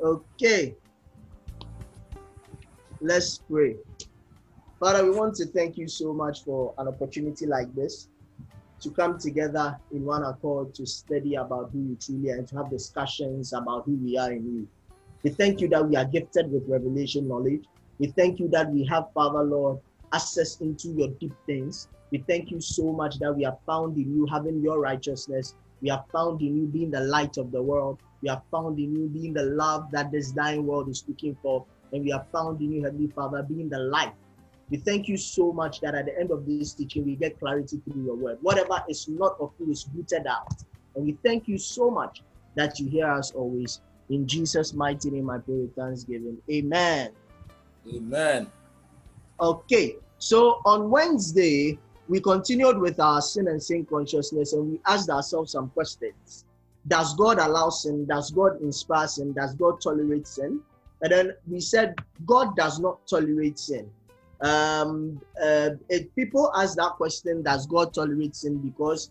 Okay. Let's pray. Father, we want to thank you so much for an opportunity like this to come together in one accord to study about who you truly are and to have discussions about who we are in you. We thank you that we are gifted with revelation knowledge. We thank you that we have, Father Lord, access into your deep things. We thank you so much that we are found in you having your righteousness. We are found in you being the light of the world. We are found in you being the love that this dying world is looking for. And we are found in you, Heavenly Father, being the life. We thank you so much that at the end of this teaching, we get clarity through your word. Whatever is not of you is rooted out. And we thank you so much that you hear us always. In Jesus' mighty name, I pray with thanksgiving. Amen. Amen. Okay, so on Wednesday, we continued with our sin and sin consciousness and we asked ourselves some questions. Does God allow sin? Does God inspire sin? Does God tolerate sin? And then we said God does not tolerate sin. Um, uh, if people ask that question, does God tolerate sin? Because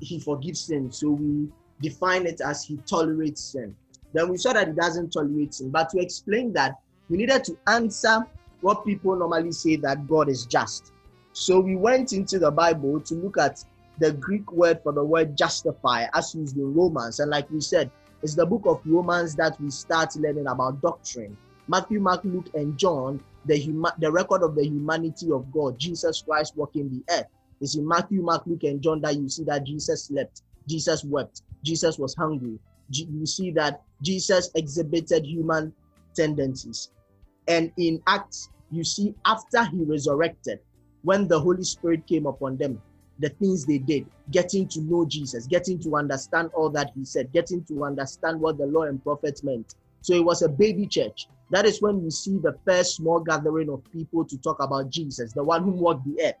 he forgives sin. So we define it as he tolerates sin. Then we saw that he doesn't tolerate sin. But to explain that, we needed to answer what people normally say that God is just. So we went into the Bible to look at the Greek word for the word justify as used in Romans. And like we said, it's the book of Romans that we start learning about doctrine. Matthew, Mark, Luke, and John, the, the record of the humanity of God, Jesus Christ walking the earth. It's in Matthew, Mark, Luke, and John that you see that Jesus slept, Jesus wept, Jesus was hungry. You see that Jesus exhibited human tendencies. And in Acts, you see after he resurrected, when the Holy Spirit came upon them, the things they did, getting to know Jesus, getting to understand all that he said, getting to understand what the law and prophets meant. So it was a baby church. That is when we see the first small gathering of people to talk about Jesus, the one who walked the earth.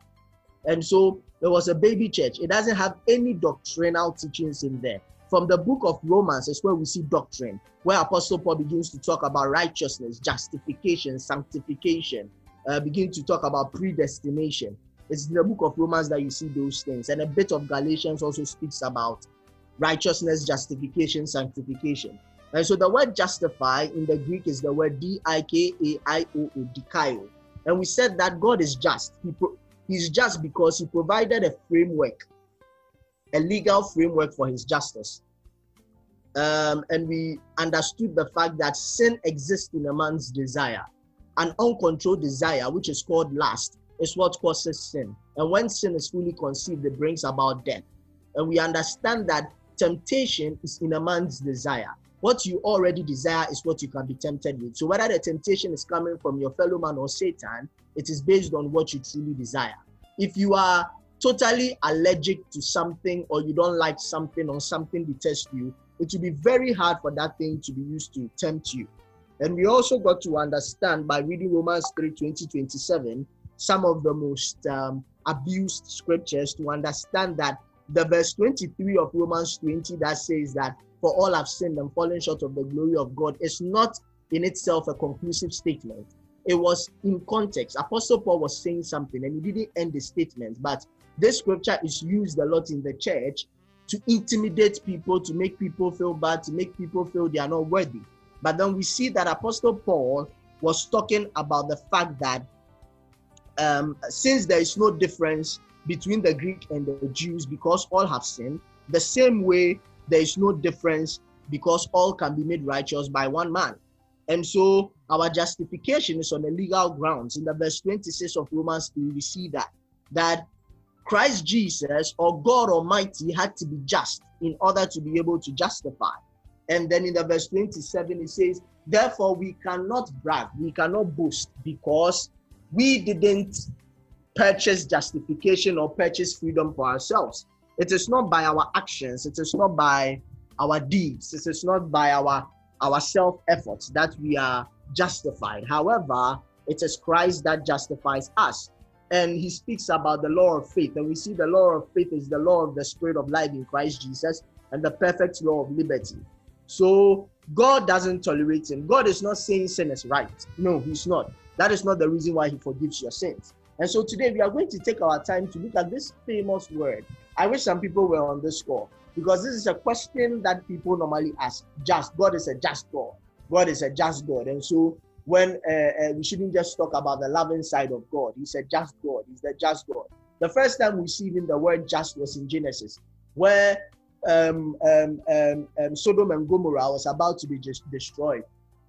And so there was a baby church. It doesn't have any doctrinal teachings in there. From the book of Romans is where we see doctrine, where Apostle Paul begins to talk about righteousness, justification, sanctification, uh, begin to talk about predestination. It's in the book of Romans that you see those things. And a bit of Galatians also speaks about righteousness, justification, sanctification. And so the word justify in the Greek is the word D I K A I O O, dikaio. And we said that God is just. He pro- he's just because he provided a framework, a legal framework for his justice. Um, and we understood the fact that sin exists in a man's desire, an uncontrolled desire, which is called lust, is what causes sin. And when sin is fully conceived, it brings about death. And we understand that temptation is in a man's desire. What you already desire is what you can be tempted with. So whether the temptation is coming from your fellow man or Satan, it is based on what you truly desire. If you are totally allergic to something or you don't like something or something detests you, it will be very hard for that thing to be used to tempt you. And we also got to understand by reading Romans 3 20, 27 some of the most um, abused scriptures to understand that the verse 23 of Romans 20 that says that for all have sinned and fallen short of the glory of God is not in itself a conclusive statement. It was in context. Apostle Paul was saying something and he didn't end the statement, but this scripture is used a lot in the church to intimidate people, to make people feel bad, to make people feel they are not worthy. But then we see that Apostle Paul was talking about the fact that um, since there is no difference between the Greek and the Jews because all have sinned, the same way there is no difference because all can be made righteous by one man. And so our justification is on the legal grounds. In the verse 26 of Romans 3, we see that that Christ Jesus or God Almighty had to be just in order to be able to justify. And then in the verse 27, it says, Therefore, we cannot brag, we cannot boast because we didn't purchase justification or purchase freedom for ourselves. It is not by our actions, it is not by our deeds, it is not by our, our self efforts that we are justified. However, it is Christ that justifies us. and he speaks about the law of faith. And we see the law of faith is the law of the spirit of life in Christ Jesus and the perfect law of liberty. So God doesn't tolerate sin. God is not saying sin is right. No, He's not. That is not the reason why He forgives your sins. And so today we are going to take our time to look at this famous word. I wish some people were on this call because this is a question that people normally ask. Just God is a just God. God is a just God. And so when uh, uh, we shouldn't just talk about the loving side of God. He's a just God. He's the just God. The first time we see even the word just was in Genesis, where um, um, um, um Sodom and Gomorrah was about to be just destroyed.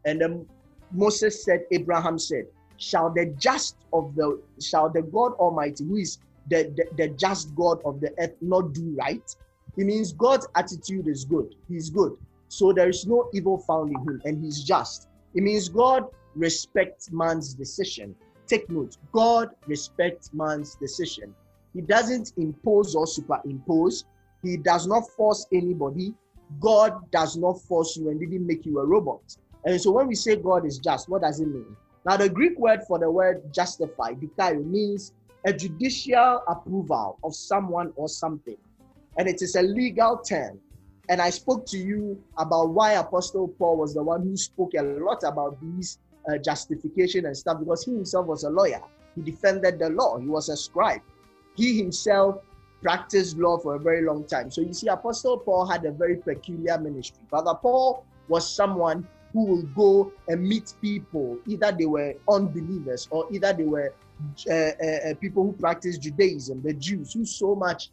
And then Moses said, Abraham said, Shall the just of the, shall the God Almighty, who is the, the, the just God of the earth, not do right? It means God's attitude is good. He's good. So there is no evil found in him, and he's just. It means God respects man's decision. Take note, God respects man's decision. He doesn't impose or superimpose. He does not force anybody. God does not force you and didn't make you a robot. And so when we say God is just, what does it mean? Now, the Greek word for the word justify, dikaio, means a judicial approval of someone or something. And it is a legal term. And I spoke to you about why Apostle Paul was the one who spoke a lot about these uh, justification and stuff because he himself was a lawyer. He defended the law. He was a scribe. He himself practiced law for a very long time. So you see, Apostle Paul had a very peculiar ministry. Father Paul was someone who would go and meet people, either they were unbelievers or either they were uh, uh, uh, people who practiced Judaism, the Jews who so much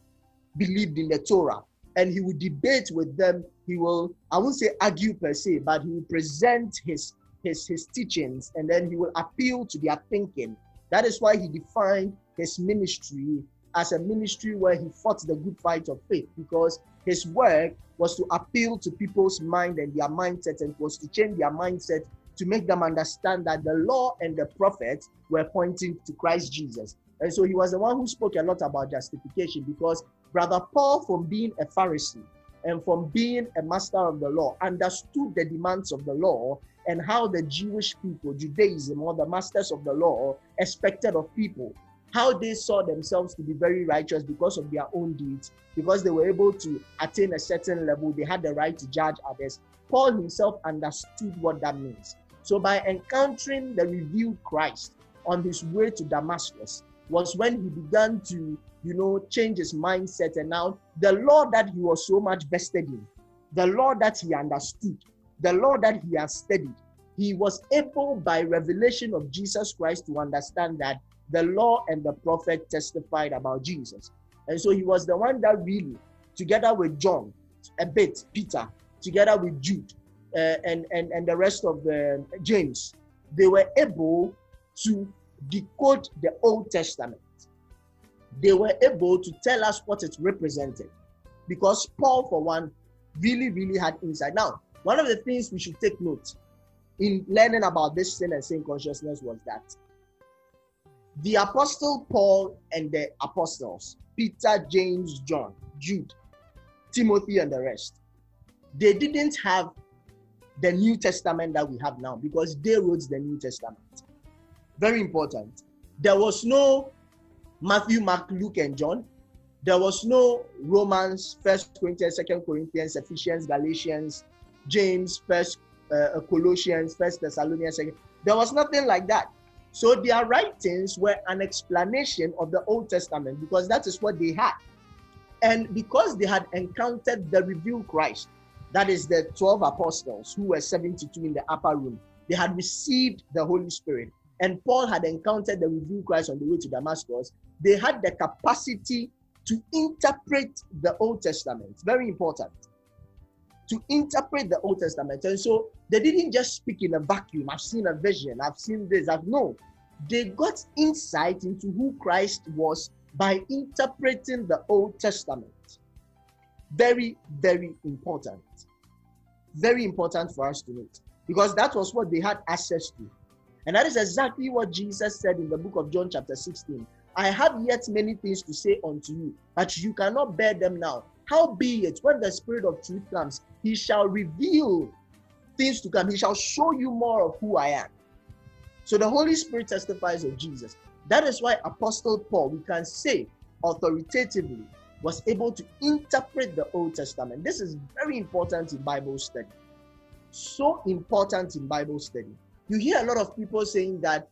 believed in the Torah. And he would debate with them. He will, I won't say argue per se, but he will present his his, his teachings and then he will appeal to their thinking. That is why he defined his ministry as a ministry where he fought the good fight of faith because his work was to appeal to people's mind and their mindset and was to change their mindset to make them understand that the law and the prophets were pointing to Christ Jesus. And so he was the one who spoke a lot about justification because Brother Paul, from being a Pharisee and from being a master of the law, understood the demands of the law and how the Jewish people, Judaism, or the masters of the law, expected of people, how they saw themselves to be very righteous because of their own deeds, because they were able to attain a certain level, they had the right to judge others. Paul himself understood what that means. So, by encountering the revealed Christ on his way to Damascus, was when he began to, you know, change his mindset. And now, the law that he was so much vested in, the law that he understood, the law that he has studied, he was able by revelation of Jesus Christ to understand that the law and the prophet testified about Jesus. And so he was the one that really, together with John, a bit, Peter, together with Jude, uh, and, and, and the rest of the James, they were able to decode the Old Testament. They were able to tell us what it represented. Because Paul, for one, really, really had insight. Now, one of the things we should take note in learning about this sin and sin consciousness was that the apostle Paul and the apostles, Peter, James, John, Jude, Timothy, and the rest, they didn't have the New Testament that we have now because they wrote the New Testament. Very important. There was no Matthew, Mark, Luke, and John. There was no Romans, First Corinthians, Second Corinthians, Ephesians, Galatians, James, First uh, Colossians, First Thessalonians. There was nothing like that. So their writings were an explanation of the Old Testament because that is what they had. And because they had encountered the revealed Christ, that is the 12 apostles who were 72 in the upper room, they had received the Holy Spirit. And Paul had encountered the revealed Christ on the way to Damascus. They had the capacity to interpret the Old Testament. Very important to interpret the Old Testament. And so they didn't just speak in a vacuum. I've seen a vision, I've seen this, I've no. They got insight into who Christ was by interpreting the Old Testament. Very, very important. Very important for us to note because that was what they had access to. And that is exactly what Jesus said in the book of John, chapter 16. I have yet many things to say unto you, but you cannot bear them now. How be it when the Spirit of truth comes, he shall reveal things to come. He shall show you more of who I am. So the Holy Spirit testifies of Jesus. That is why Apostle Paul, we can say authoritatively, was able to interpret the Old Testament. This is very important in Bible study. So important in Bible study. You hear a lot of people saying that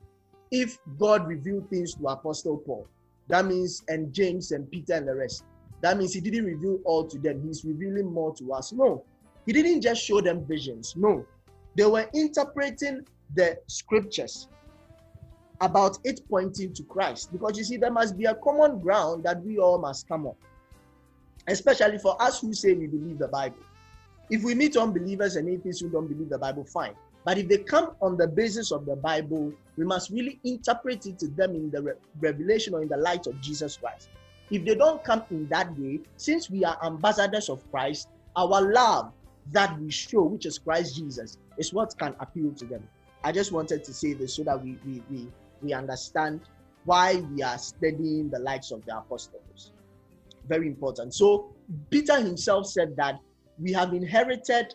if God revealed things to Apostle Paul, that means, and James and Peter and the rest, that means he didn't reveal all to them. He's revealing more to us. No, he didn't just show them visions. No, they were interpreting the scriptures about it pointing to Christ. Because you see, there must be a common ground that we all must come up, especially for us who say we believe the Bible. If we meet unbelievers and atheists who don't believe the Bible, fine. But if they come on the basis of the Bible, we must really interpret it to them in the re- revelation or in the light of Jesus Christ. If they don't come in that way, since we are ambassadors of Christ, our love that we show, which is Christ Jesus, is what can appeal to them. I just wanted to say this so that we we we, we understand why we are studying the lives of the apostles. Very important. So Peter himself said that we have inherited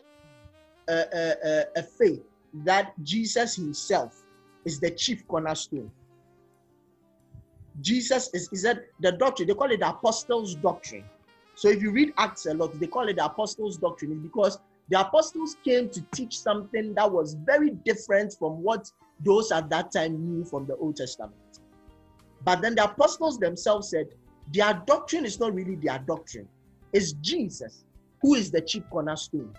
a, a, a faith that Jesus himself is the chief cornerstone. Jesus is, is that the doctrine, they call it the apostles' doctrine. So if you read Acts a lot, they call it the apostles' doctrine, because the apostles came to teach something that was very different from what those at that time knew from the Old Testament. But then the apostles themselves said, their doctrine is not really their doctrine, it's Jesus who is the chief cornerstone.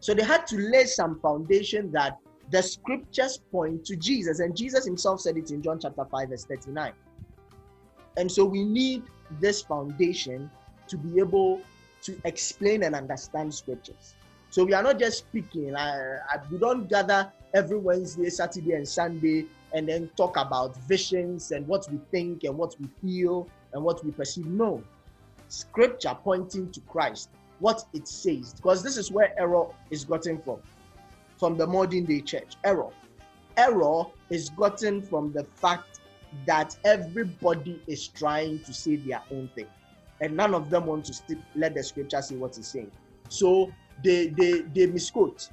So they had to lay some foundation that the scriptures point to Jesus. And Jesus himself said it in John chapter 5, verse 39. And so we need this foundation to be able to explain and understand scriptures. So we are not just speaking. Uh, we don't gather every Wednesday, Saturday, and Sunday and then talk about visions and what we think and what we feel and what we perceive. No. Scripture pointing to Christ what it says, because this is where error is gotten from, from the modern day church. Error. Error is gotten from the fact that everybody is trying to say their own thing, and none of them want to st- let the scripture say what it's saying. So they they they misquote.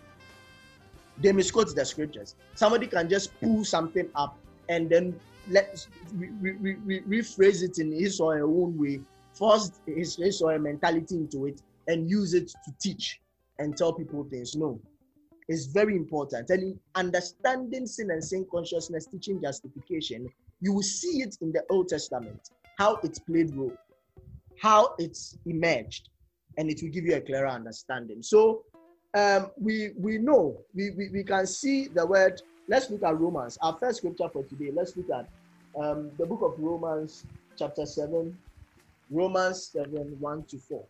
They misquote the scriptures. Somebody can just pull something up and then let re- re- re- rephrase it in his or her own way, force his, his or her mentality into it, and use it to teach and tell people things. No, it's very important. And in understanding sin and sin consciousness, teaching justification, you will see it in the Old Testament, how it played role, how it's emerged, and it will give you a clearer understanding. So um, we we know we, we we can see the word. Let's look at Romans. Our first scripture for today. Let's look at um, the book of Romans, chapter seven, Romans seven one to four.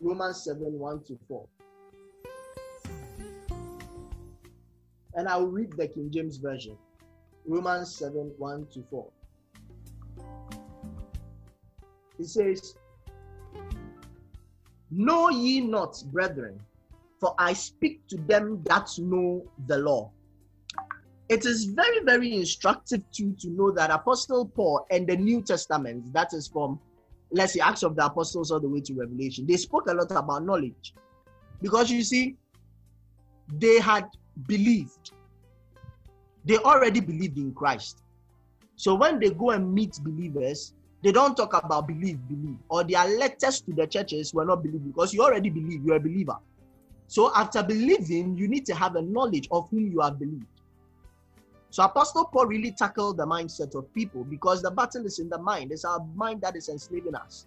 Romans 7 1 to 4. And I will read the King James Version. Romans 7 1 to 4. It says, Know ye not, brethren, for I speak to them that know the law. It is very, very instructive too to know that Apostle Paul and the New Testament, that is from let's say Acts of the Apostles all the way to Revelation, they spoke a lot about knowledge. Because you see, they had believed. They already believed in Christ. So when they go and meet believers, they don't talk about believe, believe, or their letters to the churches were not believe because you already believe, you're a believer. So after believing, you need to have a knowledge of whom you have believed. So Apostle Paul really tackled the mindset of people because the battle is in the mind. It's our mind that is enslaving us.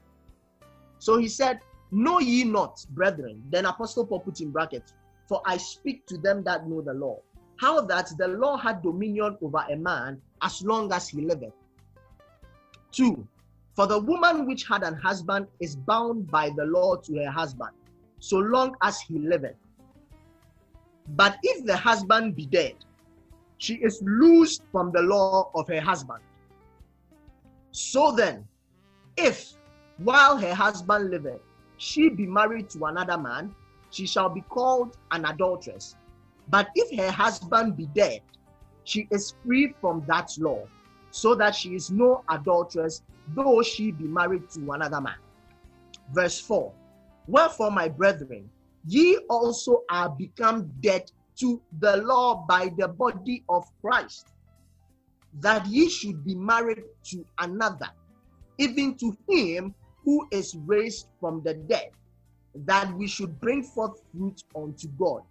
So he said, Know ye not, brethren. Then Apostle Paul put in brackets, For I speak to them that know the law. How that the law had dominion over a man as long as he liveth. Two, for the woman which had an husband is bound by the law to her husband, so long as he liveth. But if the husband be dead, she is loosed from the law of her husband. So then, if while her husband liveth, she be married to another man, she shall be called an adulteress. But if her husband be dead, she is free from that law, so that she is no adulteress, though she be married to another man. Verse 4 Wherefore, my brethren, ye also are become dead to the law by the body of Christ, that ye should be married to another, even to him who is raised from the dead, that we should bring forth fruit unto God.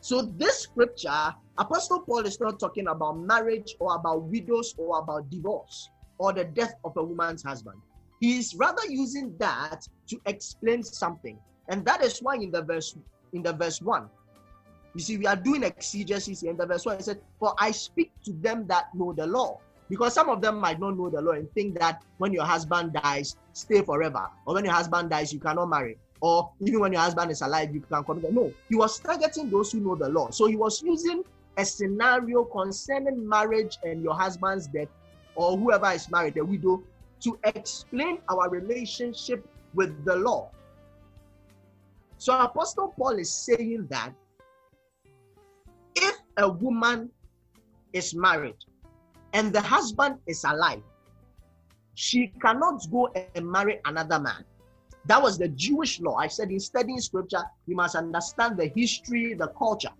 So, this scripture, Apostle Paul is not talking about marriage or about widows or about divorce or the death of a woman's husband. He is rather using that to explain something. And that is why in the verse in the verse 1, you see, we are doing exegesis in the verse 1. He said, For I speak to them that know the law. Because some of them might not know the law and think that when your husband dies, stay forever. Or when your husband dies, you cannot marry. Or even when your husband is alive, you can commit. No, he was targeting those who know the law. So he was using a scenario concerning marriage and your husband's death, or whoever is married, a widow, to explain our relationship with the law. So Apostle Paul is saying that if a woman is married and the husband is alive, she cannot go and marry another man. That was the Jewish law. I said in studying scripture, we must understand the history, the culture.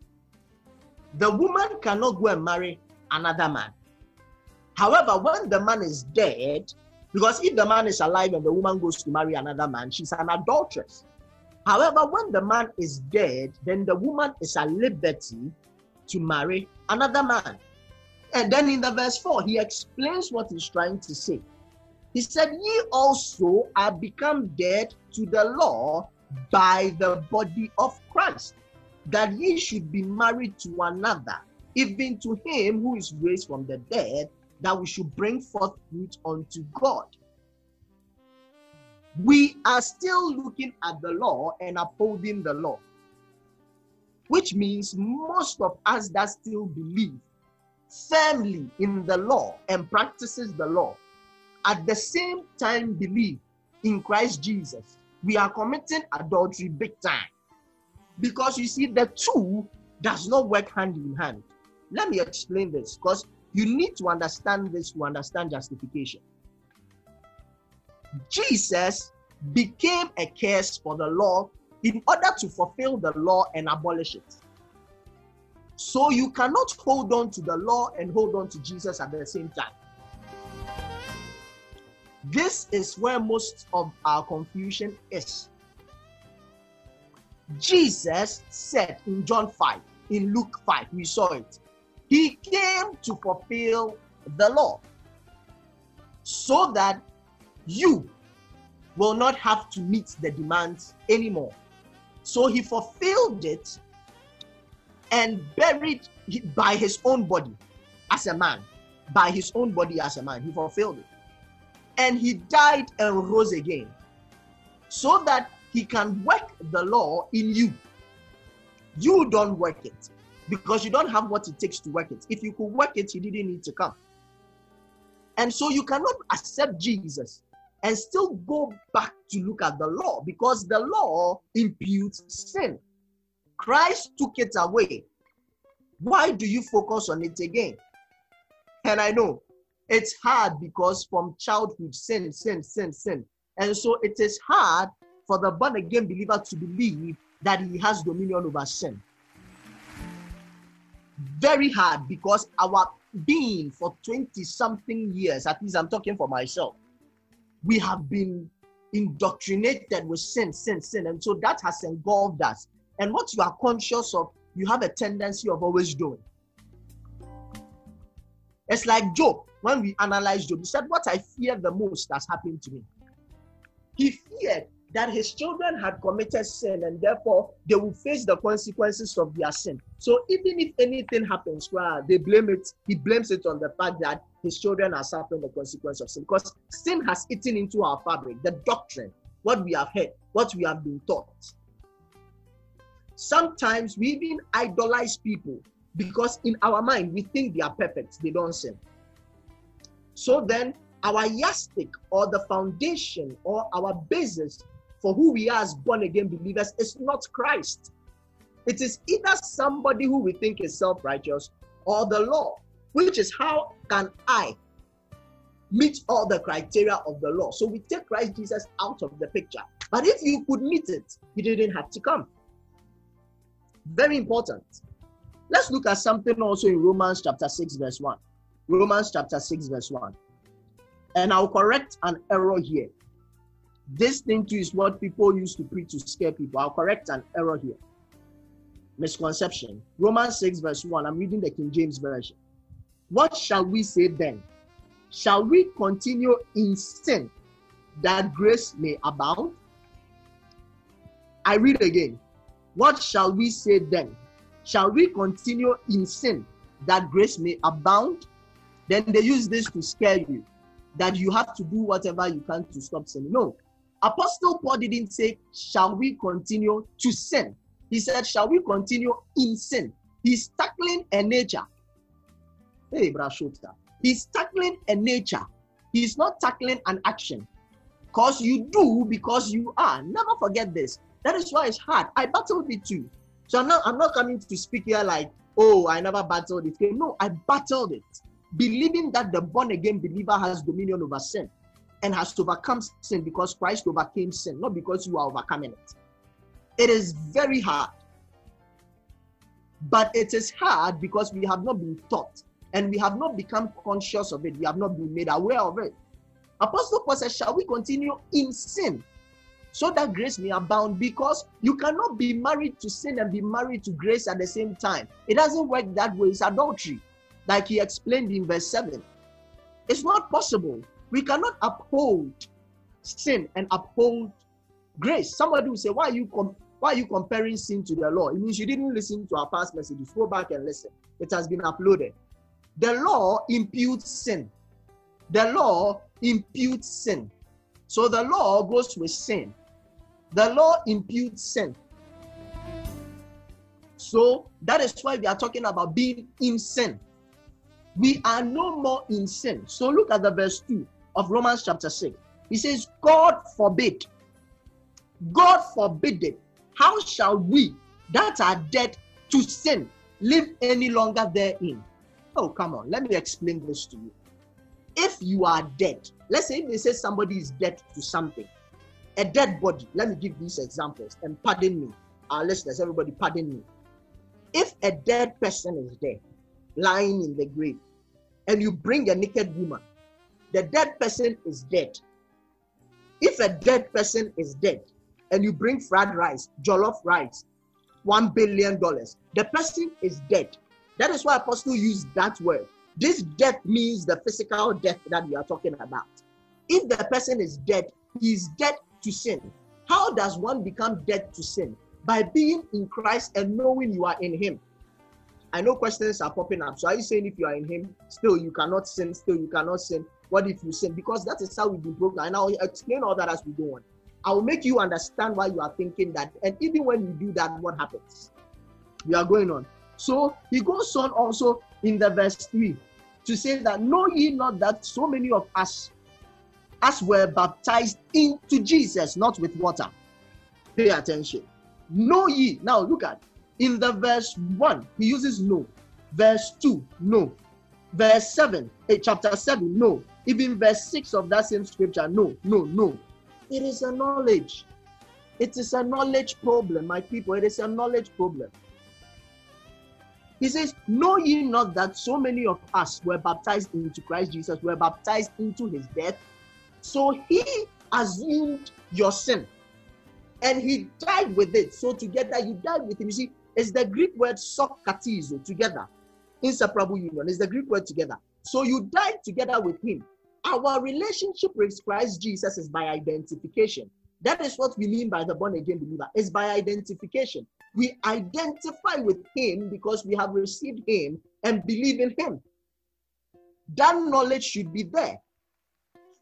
The woman cannot go and marry another man. However, when the man is dead, because if the man is alive and the woman goes to marry another man, she's an adulteress. However, when the man is dead, then the woman is at liberty to marry another man. And then in the verse 4, he explains what he's trying to say. He said, Ye also are become dead to the law by the body of Christ, that ye should be married to another, even to him who is raised from the dead, that we should bring forth fruit unto God. We are still looking at the law and upholding the law, which means most of us that still believe firmly in the law and practices the law at the same time believe in Christ Jesus, we are committing adultery big time. Because you see, the two does not work hand in hand. Let me explain this because you need to understand this to understand justification. Jesus became a curse for the law in order to fulfill the law and abolish it. So you cannot hold on to the law and hold on to Jesus at the same time. This is where most of our confusion is. Jesus said in John 5, in Luke 5, we saw it. He came to fulfill the law so that you will not have to meet the demands anymore. So he fulfilled it and buried by his own body as a man, by his own body as a man. He fulfilled it. And he died and rose again so that he can work the law in you. You don't work it because you don't have what it takes to work it. If you could work it, you didn't need to come. And so you cannot accept Jesus and still go back to look at the law because the law imputes sin. Christ took it away. Why do you focus on it again? And I know it's hard because from childhood, sin, sin, sin, sin. And so it is hard for the born again believer to believe that he has dominion over sin. Very hard because our being for 20 something years, at least I'm talking for myself, we have been indoctrinated with sin, sin, sin. And so that has engulfed us. And what you are conscious of, you have a tendency of always doing. It's like Job. When we analyze Job, he said, What I fear the most has happened to me. He feared that his children had committed sin and therefore they will face the consequences of their sin. So even if anything happens, well, they blame it, he blames it on the fact that his children are suffering the consequence of sin. Because sin has eaten into our fabric, the doctrine, what we have heard, what we have been taught. Sometimes we even idolize people because in our mind we think they are perfect, they don't sin. So then our yardstick or the foundation or our basis for who we are as born again believers is not Christ. It is either somebody who we think is self righteous or the law, which is how can I meet all the criteria of the law? So we take Christ Jesus out of the picture. But if you could meet it, he didn't have to come. Very important. Let's look at something also in Romans chapter 6, verse 1. Romans chapter 6, verse 1. And I'll correct an error here. This thing too is what people used to preach to scare people. I'll correct an error here. Misconception. Romans 6, verse 1. I'm reading the King James Version. What shall we say then? Shall we continue in sin that grace may abound? I read again. What shall we say then? Shall we continue in sin that grace may abound? Then they use this to scare you that you have to do whatever you can to stop sin. No. Apostle Paul didn't say, Shall we continue to sin? He said, Shall we continue in sin? He's tackling a nature. Hey, Brashota. He's tackling a nature. He's not tackling an action. Because you do because you are. Never forget this. That is why it's hard. I battled it too. So I'm not I'm not coming to speak here like, oh, I never battled it. No, I battled it. Believing that the born again believer has dominion over sin and has to overcome sin because Christ overcame sin, not because you are overcoming it. It is very hard. But it is hard because we have not been taught and we have not become conscious of it. We have not been made aware of it. Apostle Paul says, Shall we continue in sin so that grace may abound? Because you cannot be married to sin and be married to grace at the same time. It doesn't work that way. It's adultery, like he explained in verse 7. It's not possible. We cannot uphold sin and uphold grace. Somebody will say, Why are you com- why are you comparing sin to the law? It means you didn't listen to our past messages. Go back and listen. It has been uploaded. The law imputes sin. The law imputes sin. So the law goes with sin. The law imputes sin. So that is why we are talking about being in sin. We are no more in sin. So look at the verse 2 of Romans chapter 6. He says, God forbid. God forbid it. How shall we that are dead to sin live any longer therein? Oh, come on. Let me explain this to you. If you are dead, let's say they say somebody is dead to something, a dead body. Let me give these examples and pardon me. Our listeners, everybody, pardon me. If a dead person is there, lying in the grave, and you bring a naked woman, the dead person is dead. If a dead person is dead, and you bring fried rice, jollof rice, one billion dollars, the person is dead. That is why Apostle used that word. This death means the physical death that we are talking about. If the person is dead, he is dead to sin. How does one become dead to sin? By being in Christ and knowing you are in Him. I know questions are popping up. So are you saying if you are in Him, still you cannot sin, still you cannot sin? What if you sin? Because that is how we've been broken. And I'll explain all that as we go on. I will make you understand why you are thinking that. And even when you do that, what happens? We are going on. So he goes on also in the verse 3 to say that know ye not that so many of us as were baptized into Jesus, not with water. Pay attention. Know ye. Now look at in the verse 1, he uses no. Verse 2, no. Verse 7, eh, chapter 7, no. Even verse 6 of that same scripture, no, no, no. It is a knowledge. It is a knowledge problem, my people. It is a knowledge problem. He says, Know ye not that so many of us were baptized into Christ Jesus, were baptized into his death? So he assumed your sin and he died with it. So together you died with him. You see, it's the Greek word sokatizo, together. Inseparable union. It's the Greek word together. So you died together with him. Our relationship with Christ Jesus is by identification. That is what we mean by the born again believer. It's by identification. We identify with Him because we have received Him and believe in Him. That knowledge should be there.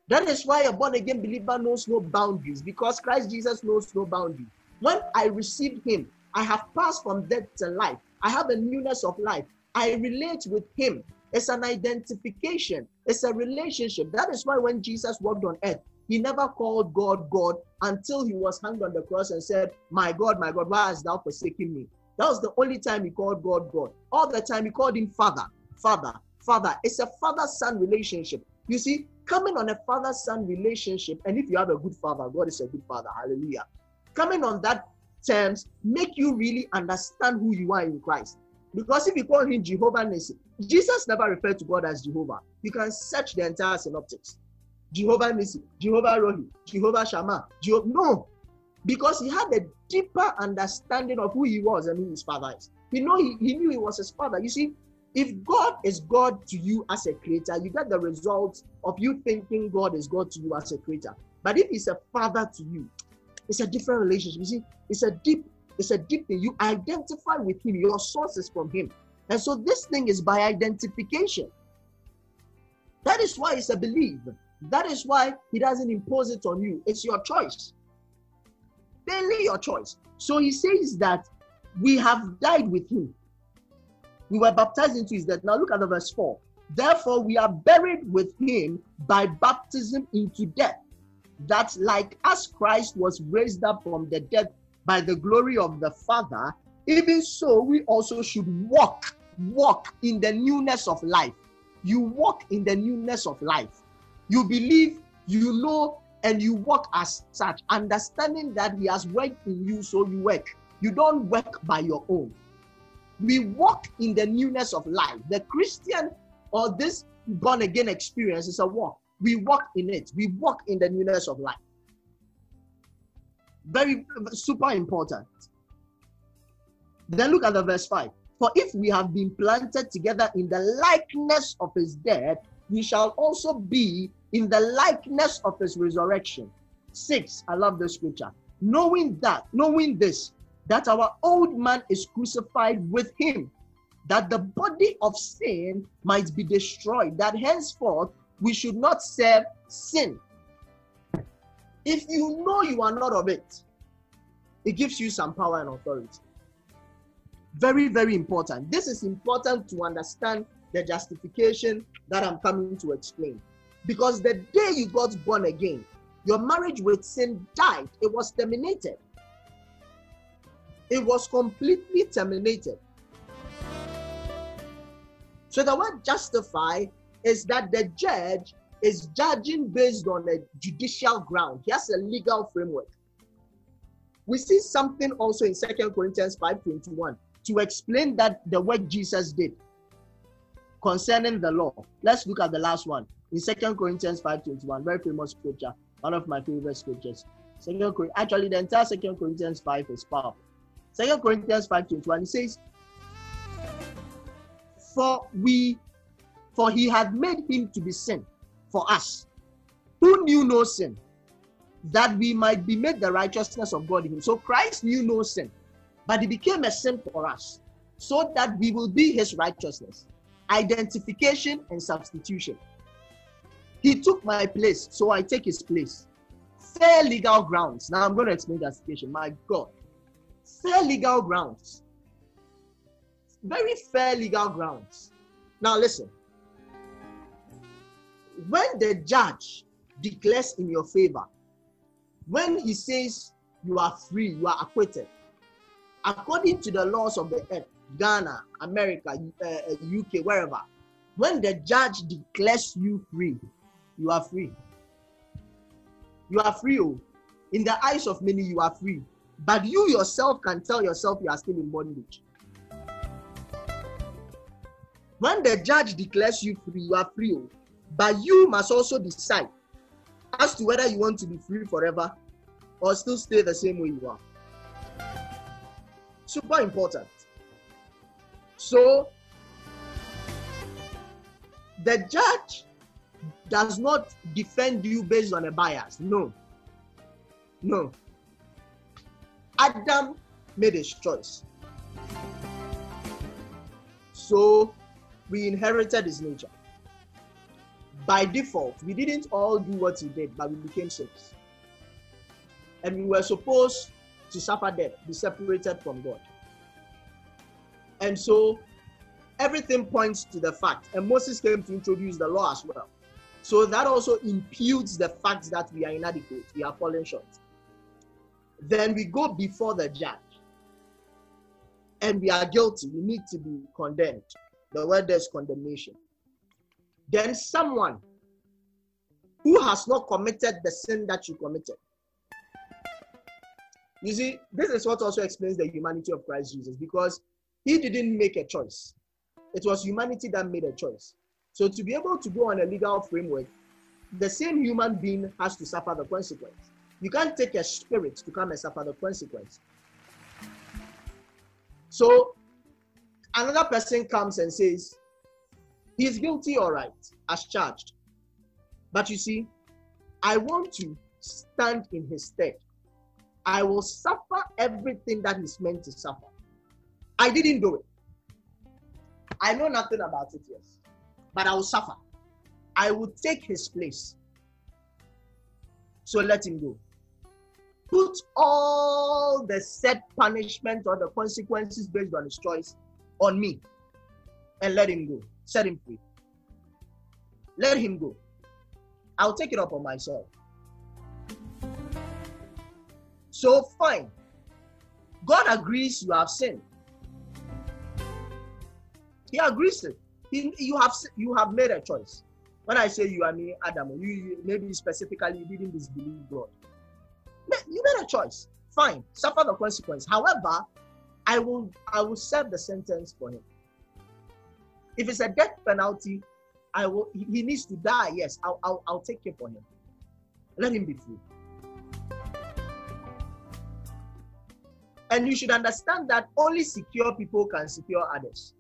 That is why a born again believer knows no boundaries because Christ Jesus knows no boundaries. When I received Him, I have passed from death to life. I have a newness of life. I relate with Him. It's an identification, it's a relationship. That is why when Jesus walked on earth, he never called God God until he was hung on the cross and said, My God, my God, why hast thou forsaken me? That was the only time he called God God. All the time he called him Father, Father, Father. It's a father son relationship. You see, coming on a father son relationship, and if you have a good father, God is a good father. Hallelujah. Coming on that terms make you really understand who you are in Christ. Because if you call him Jehovah Nissi, Jesus never referred to God as Jehovah. You can search the entire synoptics. Jehovah Nissi, Jehovah Rohi, Jehovah Shammah. Jeho- no, because he had a deeper understanding of who he was and who his father is. He know he, he knew he was his father. You see, if God is God to you as a creator, you get the result of you thinking God is God to you as a creator. But if he's a father to you, it's a different relationship. You see, it's a deep, it's a deep thing. You identify with him, your source is from him. And so this thing is by identification. That is why it's a belief. That is why he doesn't impose it on you. It's your choice. Daily your choice. So he says that we have died with him. We were baptized into his death. Now look at the verse 4. Therefore, we are buried with him by baptism into death, that like as Christ was raised up from the dead by the glory of the Father, even so we also should walk, walk in the newness of life. You walk in the newness of life. You believe, you know, and you walk as such, understanding that He has worked in you, so you work. You don't work by your own. We walk in the newness of life. The Christian or this born again experience is a walk. We walk in it. We walk in the newness of life. Very super important. Then look at the verse 5. For if we have been planted together in the likeness of his death, we shall also be in the likeness of his resurrection. Six, I love the scripture. Knowing that, knowing this, that our old man is crucified with him, that the body of sin might be destroyed, that henceforth we should not serve sin. If you know you are not of it, it gives you some power and authority. Very, very important. This is important to understand the justification that I'm coming to explain. Because the day you got born again, your marriage with sin died, it was terminated. It was completely terminated. So the word justify is that the judge is judging based on a judicial ground. He has a legal framework. We see something also in Second Corinthians 5:21 to explain that the work Jesus did concerning the law. Let's look at the last one in Second Corinthians 5:21, very famous scripture, one of my favorite scriptures. Second actually the entire Second Corinthians 5 is powerful. Second Corinthians 5:21 says, For we for he had made him to be sin for us, who knew no sin, that we might be made the righteousness of God in him. So Christ knew no sin, but he became a sin for us, so that we will be his righteousness. Identification and substitution. He took my place, so I take his place. Fair legal grounds. Now I'm going to explain that situation. My God. Fair legal grounds. Very fair legal grounds. Now listen. When the judge declares in your favor, when he says you are free, you are acquitted, according to the laws of the earth, Ghana, America, uh, UK, wherever, when the judge declares you free, you are free. You are free. Oh. In the eyes of many, you are free. But you yourself can tell yourself you are still in bondage. When the judge declares you free, you are free. Oh. But you must also decide as to whether you want to be free forever or still stay the same way you are. Super important. So, the judge does not defend you based on a bias. No. No. Adam made his choice. So we inherited his nature. By default, we didn't all do what he did, but we became sinners. And we were supposed to suffer death, be separated from God. And so everything points to the fact, and Moses came to introduce the law as well. So that also imputes the fact that we are inadequate, we are falling short. Then we go before the judge and we are guilty, we need to be condemned. The word is condemnation. Then someone who has not committed the sin that you committed. You see, this is what also explains the humanity of Christ Jesus because He didn't make a choice. It was humanity that made a choice. So to be able to go on a legal framework, the same human being has to suffer the consequence. You can't take a spirit to come and suffer the consequence. So another person comes and says, he's guilty, all right, as charged. But you see, I want to stand in his stead. I will suffer everything that he's meant to suffer. I didn't do it. I know nothing about it, yes. But I will suffer. I will take his place. So let him go. Put all the set punishment or the consequences based on his choice on me and let him go. Set him free. Let him go. I'll take it up on myself. So, fine. God agrees you have sinned. He agrees it. He, you have you have made a choice. When I say you, I mean Adam. You, you maybe specifically you didn't disbelieve God. You made a choice. Fine, suffer the consequence. However, I will I will serve the sentence for him. If it's a death penalty, I will. He needs to die. Yes, I'll I'll, I'll take care for him. Let him be free. And you should understand that only secure people can secure others.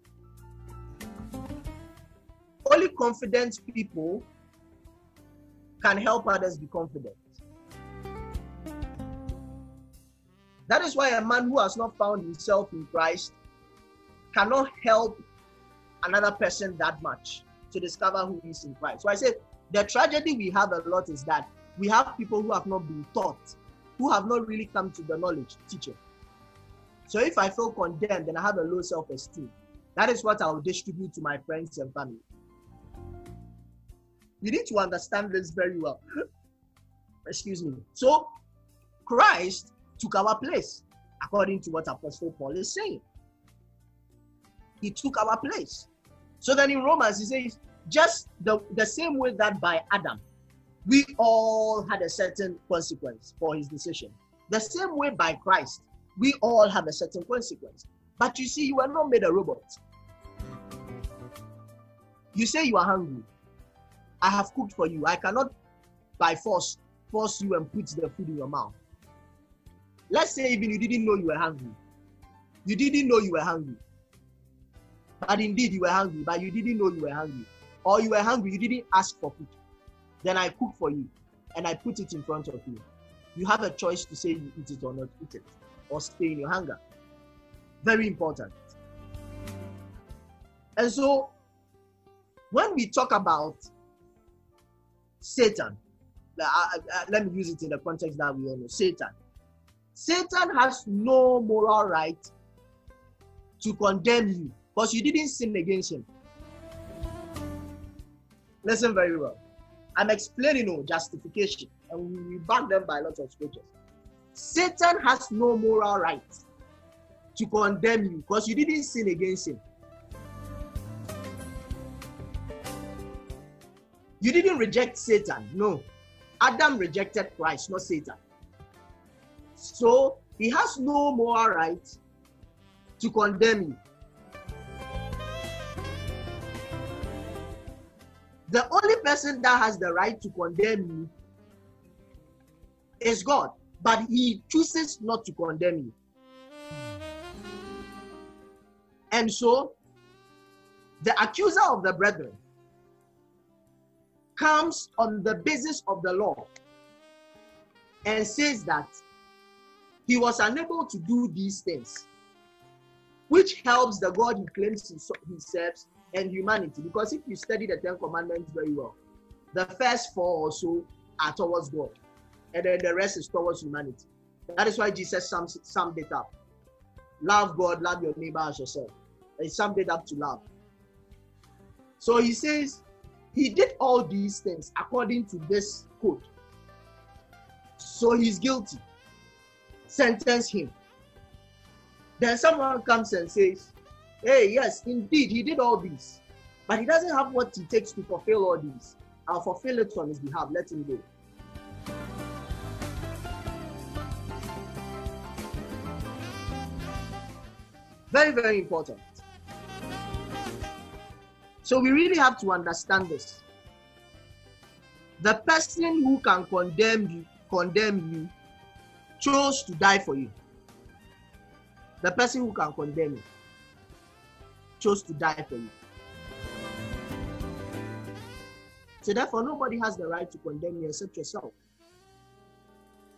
Only confident people can help others be confident. That is why a man who has not found himself in Christ cannot help another person that much to discover who is in Christ. So I said the tragedy we have a lot is that we have people who have not been taught, who have not really come to the knowledge teaching. So if I feel condemned, then I have a low self-esteem. That is what I will distribute to my friends and family. You need to understand this very well. Excuse me. So Christ took our place, according to what Apostle Paul is saying. He took our place. So then in Romans, he says, just the, the same way that by Adam, we all had a certain consequence for his decision. The same way by Christ, we all have a certain consequence. But you see, you are not made a robot. You say you are hungry. I have cooked for you. I cannot by force force you and put the food in your mouth. Let's say even you didn't know you were hungry. You didn't know you were hungry. But indeed you were hungry, but you didn't know you were hungry. Or you were hungry, you didn't ask for food. Then I cook for you and I put it in front of you. You have a choice to say you eat it or not eat it, or stay in your hunger. Very important. And so, when we talk about Satan, uh, uh, uh, let me use it in the context that we all know Satan. Satan has no moral right to condemn you because you didn't sin against him. Listen very well. I'm explaining no justification, and we back them by lots of scriptures. Satan has no moral right to condemn you because you didn't sin against him. You didn't reject Satan. No. Adam rejected Christ, not Satan. So he has no moral right to condemn you. The only person that has the right to condemn you is God, but he chooses not to condemn you. And so, the accuser of the brethren comes on the basis of the law and says that he was unable to do these things, which helps the God he claims he serves and humanity. Because if you study the Ten Commandments very well, the first four or so are towards God, and then the rest is towards humanity. That is why Jesus sums, summed it up. Love God, love your neighbor as yourself. He summed it up to love. So he says, he did all these things according to this code. So he's guilty. Sentence him. Then someone comes and says, Hey, yes, indeed, he did all this. But he doesn't have what it takes to fulfill all these. I'll fulfill it on his behalf. Let him go. Very, very important. So we really have to understand this. The person who can condemn you, condemn you, chose to die for you. The person who can condemn you chose to die for you. So therefore, nobody has the right to condemn you except yourself.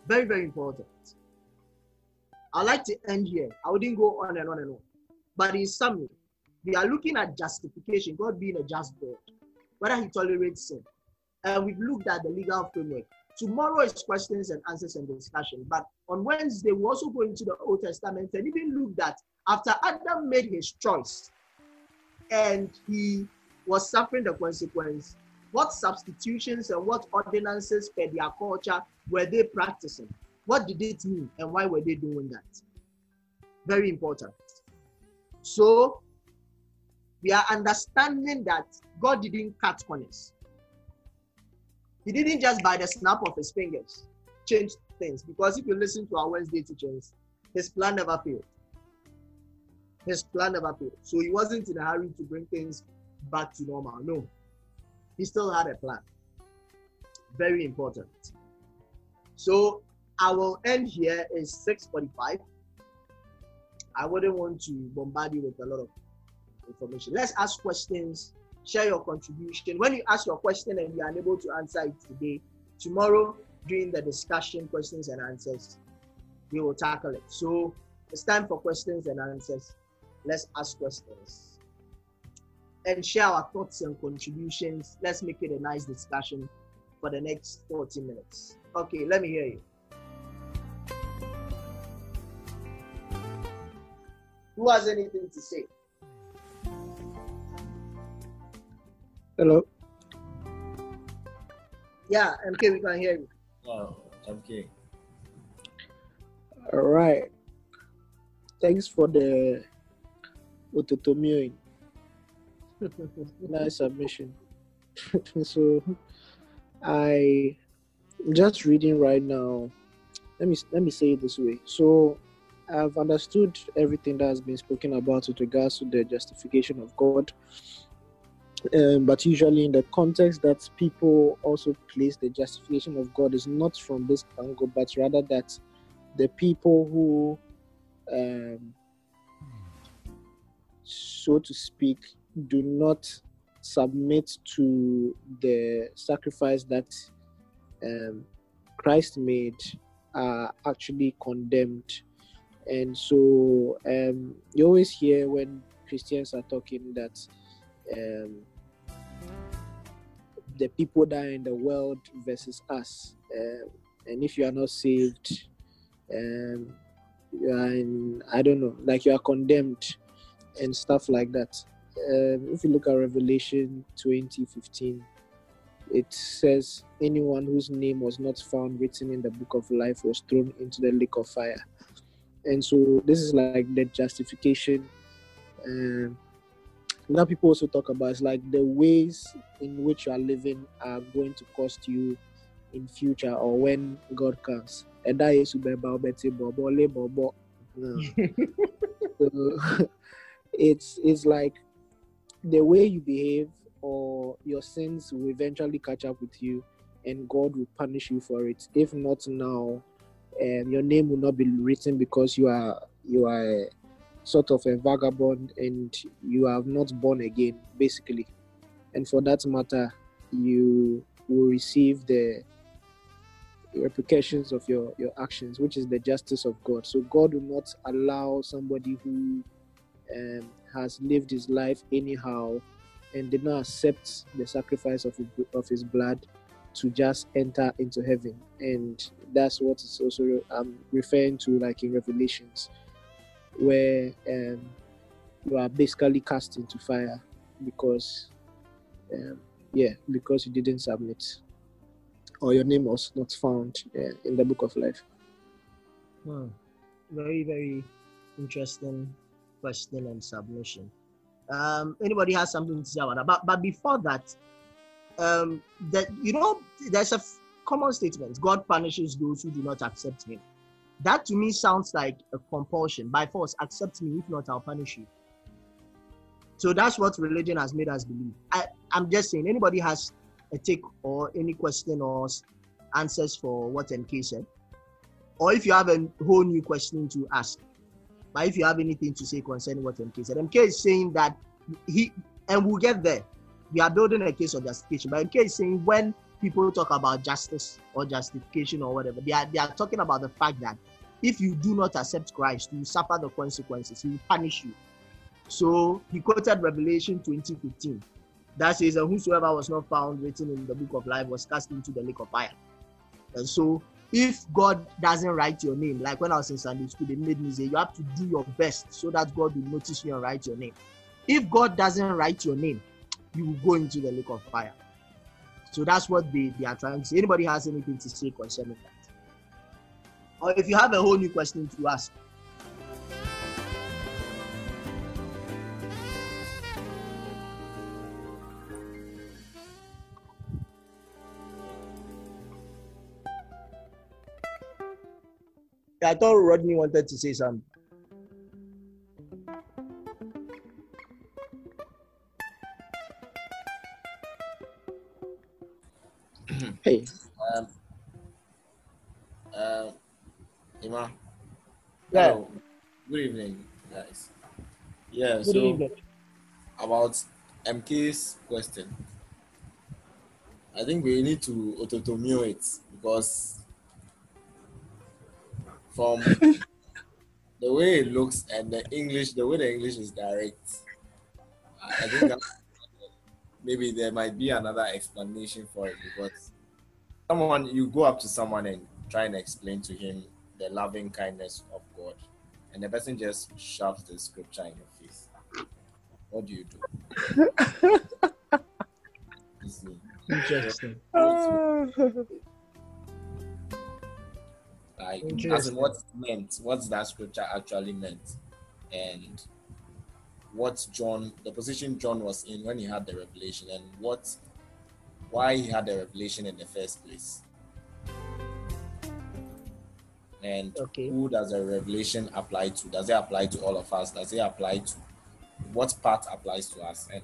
Very, very important. I like to end here. I wouldn't go on and on and on. But in summary, we are looking at justification, God being a just God, whether He tolerates sin. And we've looked at the legal framework. Tomorrow is questions and answers and discussion. But on Wednesday, we also go into the Old Testament and even looked at after Adam made his choice and he was suffering the consequence, what substitutions and what ordinances per their culture were they practicing? What did it mean and why were they doing that? Very important. So we are understanding that God didn't cut corners. He didn't just by the snap of his fingers change things. Because if you listen to our Wednesday teachings, his plan never failed. His plan never failed. So he wasn't in a hurry to bring things back to normal. No. He still had a plan. Very important. So I will end here. is 645. I wouldn't want to bombard you with a lot of information. Let's ask questions, share your contribution. When you ask your question and you are unable to answer it today, tomorrow during the discussion, questions and answers, we will tackle it. So it's time for questions and answers. Let's ask questions and share our thoughts and contributions. Let's make it a nice discussion for the next 40 minutes. Okay, let me hear you. Who has anything to say? Hello. Yeah, MK, we can hear you. Oh, MK. All right. Thanks for the autotomion. nice submission. so I just reading right now. Let me let me say it this way. So I've understood everything that has been spoken about with regards to the justification of God. Um, but usually, in the context that people also place the justification of God is not from this angle, but rather that the people who, um, so to speak, do not submit to the sacrifice that um, Christ made are actually condemned and so um, you always hear when Christians are talking that um, the people are in the world versus us. Uh, and if you are not saved, um, you are in, I don't know, like you are condemned and stuff like that. Um, if you look at Revelation 2015, it says, Anyone whose name was not found written in the book of life was thrown into the lake of fire. And so this is like the justification. Um, now people also talk about it's like the ways in which you are living are going to cost you in future or when god comes. And that is it's it's like the way you behave or your sins will eventually catch up with you and god will punish you for it if not now um, your name will not be written because you are you are sort of a vagabond and you have not born again, basically. And for that matter, you will receive the repercussions of your, your actions, which is the justice of God. So God will not allow somebody who um, has lived his life anyhow and did not accept the sacrifice of his, of his blood to just enter into heaven and that's what is also um, referring to like in revelations where um, you are basically cast into fire because um, yeah because you didn't submit or your name was not found uh, in the book of life hmm. very very interesting question and submission um, anybody has something to say about that but, but before that um, that you know there's a f- common statement God punishes those who do not accept Him. That to me sounds like a compulsion. By force, accept me. If not, I'll punish you. So that's what religion has made us believe. I, I'm just saying, anybody has a take or any question or answers for what MK said, or if you have a whole new question to ask, but if you have anything to say concerning what MK said, MK is saying that he, and we'll get there. We are building a case of justification, but MK is saying when people talk about justice or justification or whatever, they are, they are talking about the fact that if you do not accept Christ, you suffer the consequences, he will punish you. So he quoted Revelation 20:15. That says, and whosoever was not found written in the book of life was cast into the lake of fire. And so if God doesn't write your name, like when I was in Sunday school, they made me say you have to do your best so that God will notice you and write your name. If God doesn't write your name, you will go into the lake of fire. So that's what they, they are trying to say. Anybody has anything to say concerning that? Or if you have a whole new question to ask, I thought Rodney wanted to say something. Hey, Um, uh, Ima. Yeah. Hello. Good evening, guys. Yeah. Good so evening. about MK's question, I think we need to autotomio it because from the way it looks and the English, the way the English is direct, I I think maybe there might be another explanation for it because someone you go up to someone and try and explain to him the loving kindness of God, and the person just shoves the scripture in your face. What do you do? You see, Interesting. Ah. like as in what meant, what that scripture actually meant, and what John, the position John was in when he had the revelation, and what, why he had the revelation in the first place, and Okay. who does the revelation apply to? Does it apply to all of us? Does it apply to what part applies to us? And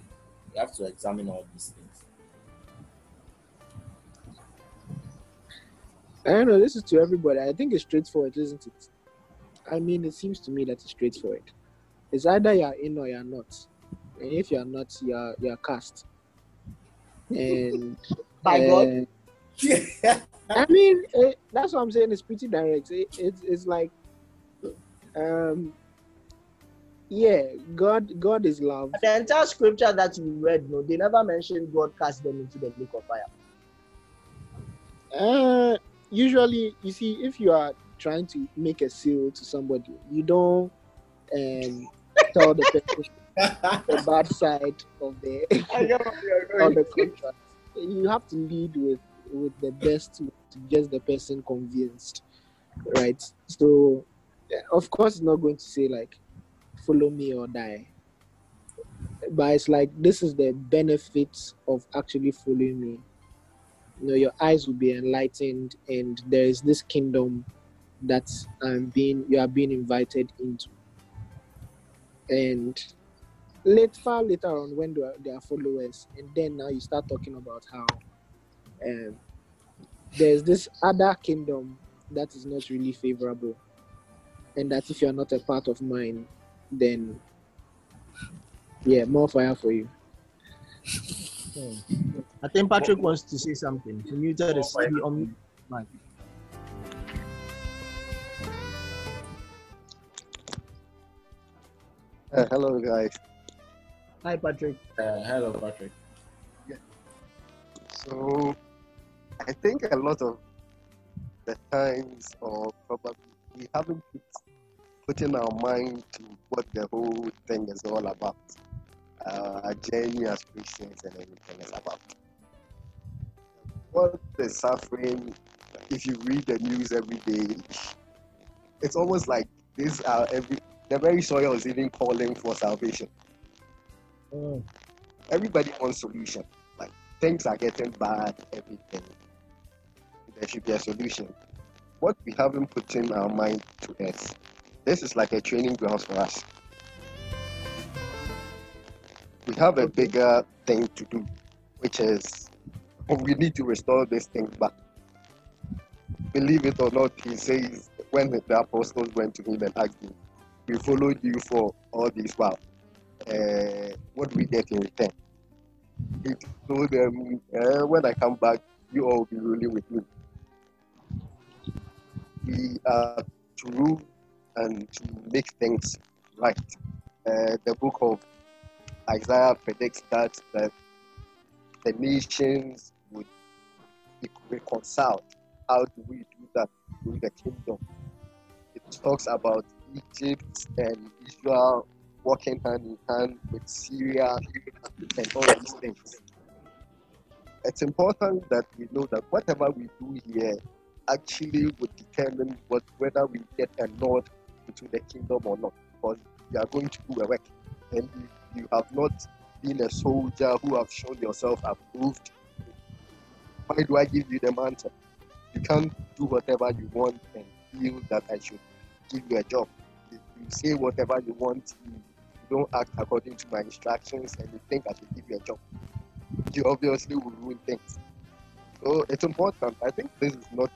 we have to examine all these things. I don't know. This is to everybody. I think it's straightforward, isn't it? I mean, it seems to me that it's straightforward. It's either you're in or you're not. And if you're not, you're you're cast. And By God. uh, I mean, eh, that's what I'm saying. It's pretty direct. It, it's it's like, um, yeah, God God is love. The entire scripture that you read, no, they never mentioned God cast them into the lake of fire. Uh, usually, you see, if you are trying to make a sale to somebody, you don't um, tell the person the bad side of the I know where you're of the contract. You have to lead with with the best to, to get the person convinced, right? So, of course, it's not going to say like, "Follow me or die," but it's like this is the benefits of actually following me. You know, your eyes will be enlightened, and there is this kingdom that I'm being you are being invited into. And late far later on when they are, are followers and then now you start talking about how um, there's this other kingdom that is not really favorable and that if you're not a part of mine then yeah more fire for you I think Patrick wants to say something. He muted his he unmuted his mic. Uh, hello, guys. Hi, Patrick. Uh, hello, Patrick. So, I think a lot of the times, or probably we haven't put, put in our mind to what the whole thing is all about. Uh, our journey as Christians and everything is about. What the suffering, if you read the news every day, it's almost like these are every, the very soil is even calling for salvation. Mm. everybody wants solution. Like things are getting bad, everything. There should be a solution. what we haven't put in our mind to is this is like a training ground for us. We have a bigger thing to do, which is we need to restore this thing back. Believe it or not, he says when the apostles went to him and asked him, We followed you for all this while. Uh, what do we get in return? He told them, uh, When I come back, you all will be ruling with me. We are to rule and to make things right. Uh, the book of Isaiah predicts that, that the nations would be reconciled. How do we do that through the kingdom? It talks about Egypt and Israel working hand in hand with Syria and all these things. It's important that we know that whatever we do here actually would determine what, whether we get a nod into the kingdom or not, because we are going to do a work. And you have not been a soldier who have shown yourself approved, why do I give you the mantle? You can't do whatever you want and feel that I should give you a job. If you say whatever you want, you don't act according to my instructions, and you think I should give you a job, you obviously will ruin things. So it's important. I think this is not.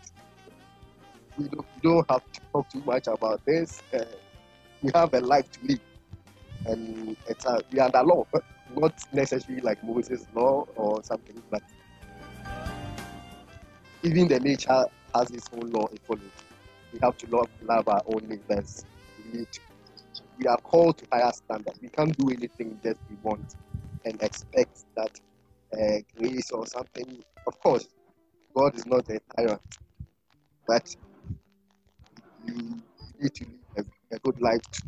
We don't, we don't have to talk too much about this. Uh, we have a life to live, and it's a, we are under law, not necessarily like Moses' law or something, but even the nature has its own law it follows. We have to love, love our own neighbors. We need to, we are called to higher standards. We can't do anything that we want and expect that uh, grace or something. Of course, God is not a tyrant, but you need to live a, a good life to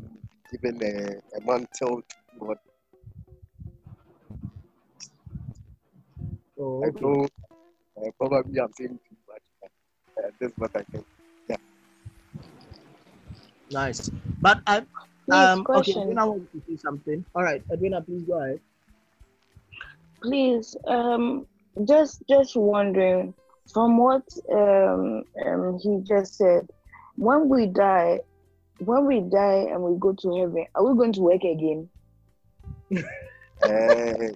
given a, a mantle to God. Oh, I know uh, probably I'm saying too much, but uh, this is what I think. Yeah. Nice. But I Please, um okay, question. Edwina wants to say something. All right, Edwina, please go ahead. Please, um, just just wondering from what um, um he just said, when we die, when we die and we go to heaven, are we going to work again? Uh,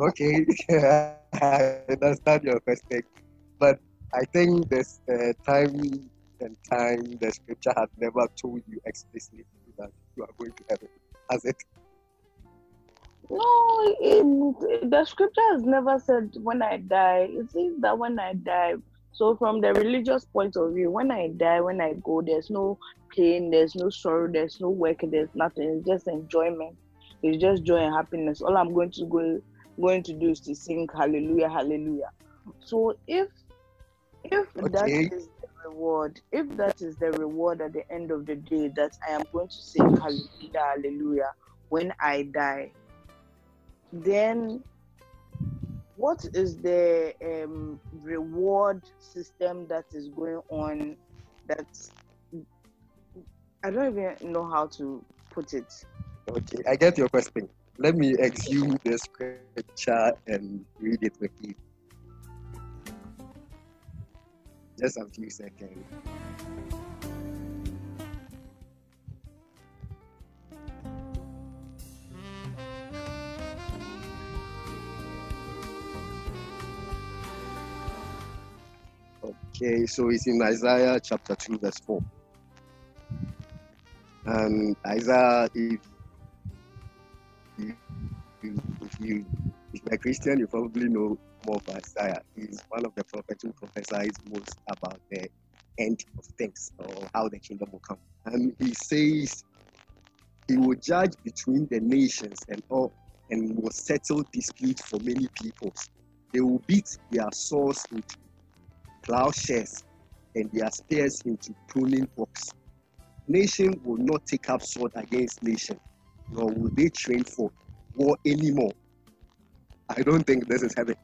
okay, I understand your question, but I think this uh, time and time the scripture has never told you explicitly that you are going to heaven, has it? No, it, the scripture has never said when I die. It says that when I die. So from the religious point of view, when I die, when I go, there's no pain, there's no sorrow, there's no work, there's nothing. It's just enjoyment. It's just joy and happiness. All I'm going to go going to do is to sing hallelujah, hallelujah. So if if that Okay. is the reward, if that is the reward at the end of the day that I am going to sing hallelujah, hallelujah when I die, then what is the um, reward system that is going on that I don't even know how to put it. Okay, I get your question. Let me exhume the scripture and read it with you. Just a few seconds. Okay, so it's in Isaiah chapter 2, verse 4. And Isaiah, if you, if you if you're a Christian, you probably know more of Isaiah. He's one of the prophets who prophesies most about the end of things or how the kingdom will come. And he says he will judge between the nations and all and will settle disputes for many peoples. They will beat their swords into plowshares and their spears into pruning hooks. Nation will not take up sword against nation, nor will they train for war anymore. I don't think this is heaven.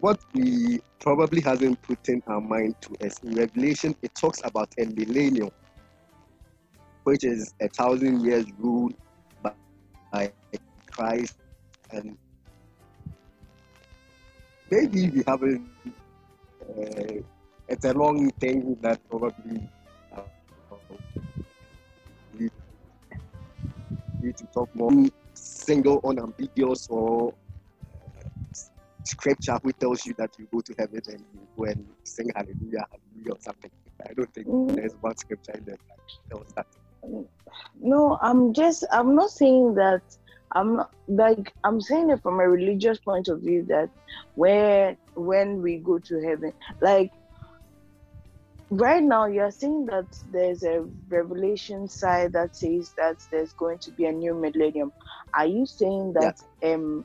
What we probably hasn't put in our mind to is in Revelation, it talks about a millennium, which is a thousand years rule by, by Christ. And maybe we haven't uh, it's a long thing that probably uh, we need to talk more. Single, unambiguous, or scripture which tells you that you go to heaven and you go and sing hallelujah, hallelujah, or something. I don't think Mm. there's one scripture in there that tells that. No, I'm just I'm not saying that I'm not like I'm saying it from a religious point of view that where when we go to heaven, like right now you're saying that there's a revelation side that says that there's going to be a new millennium. Are you saying that um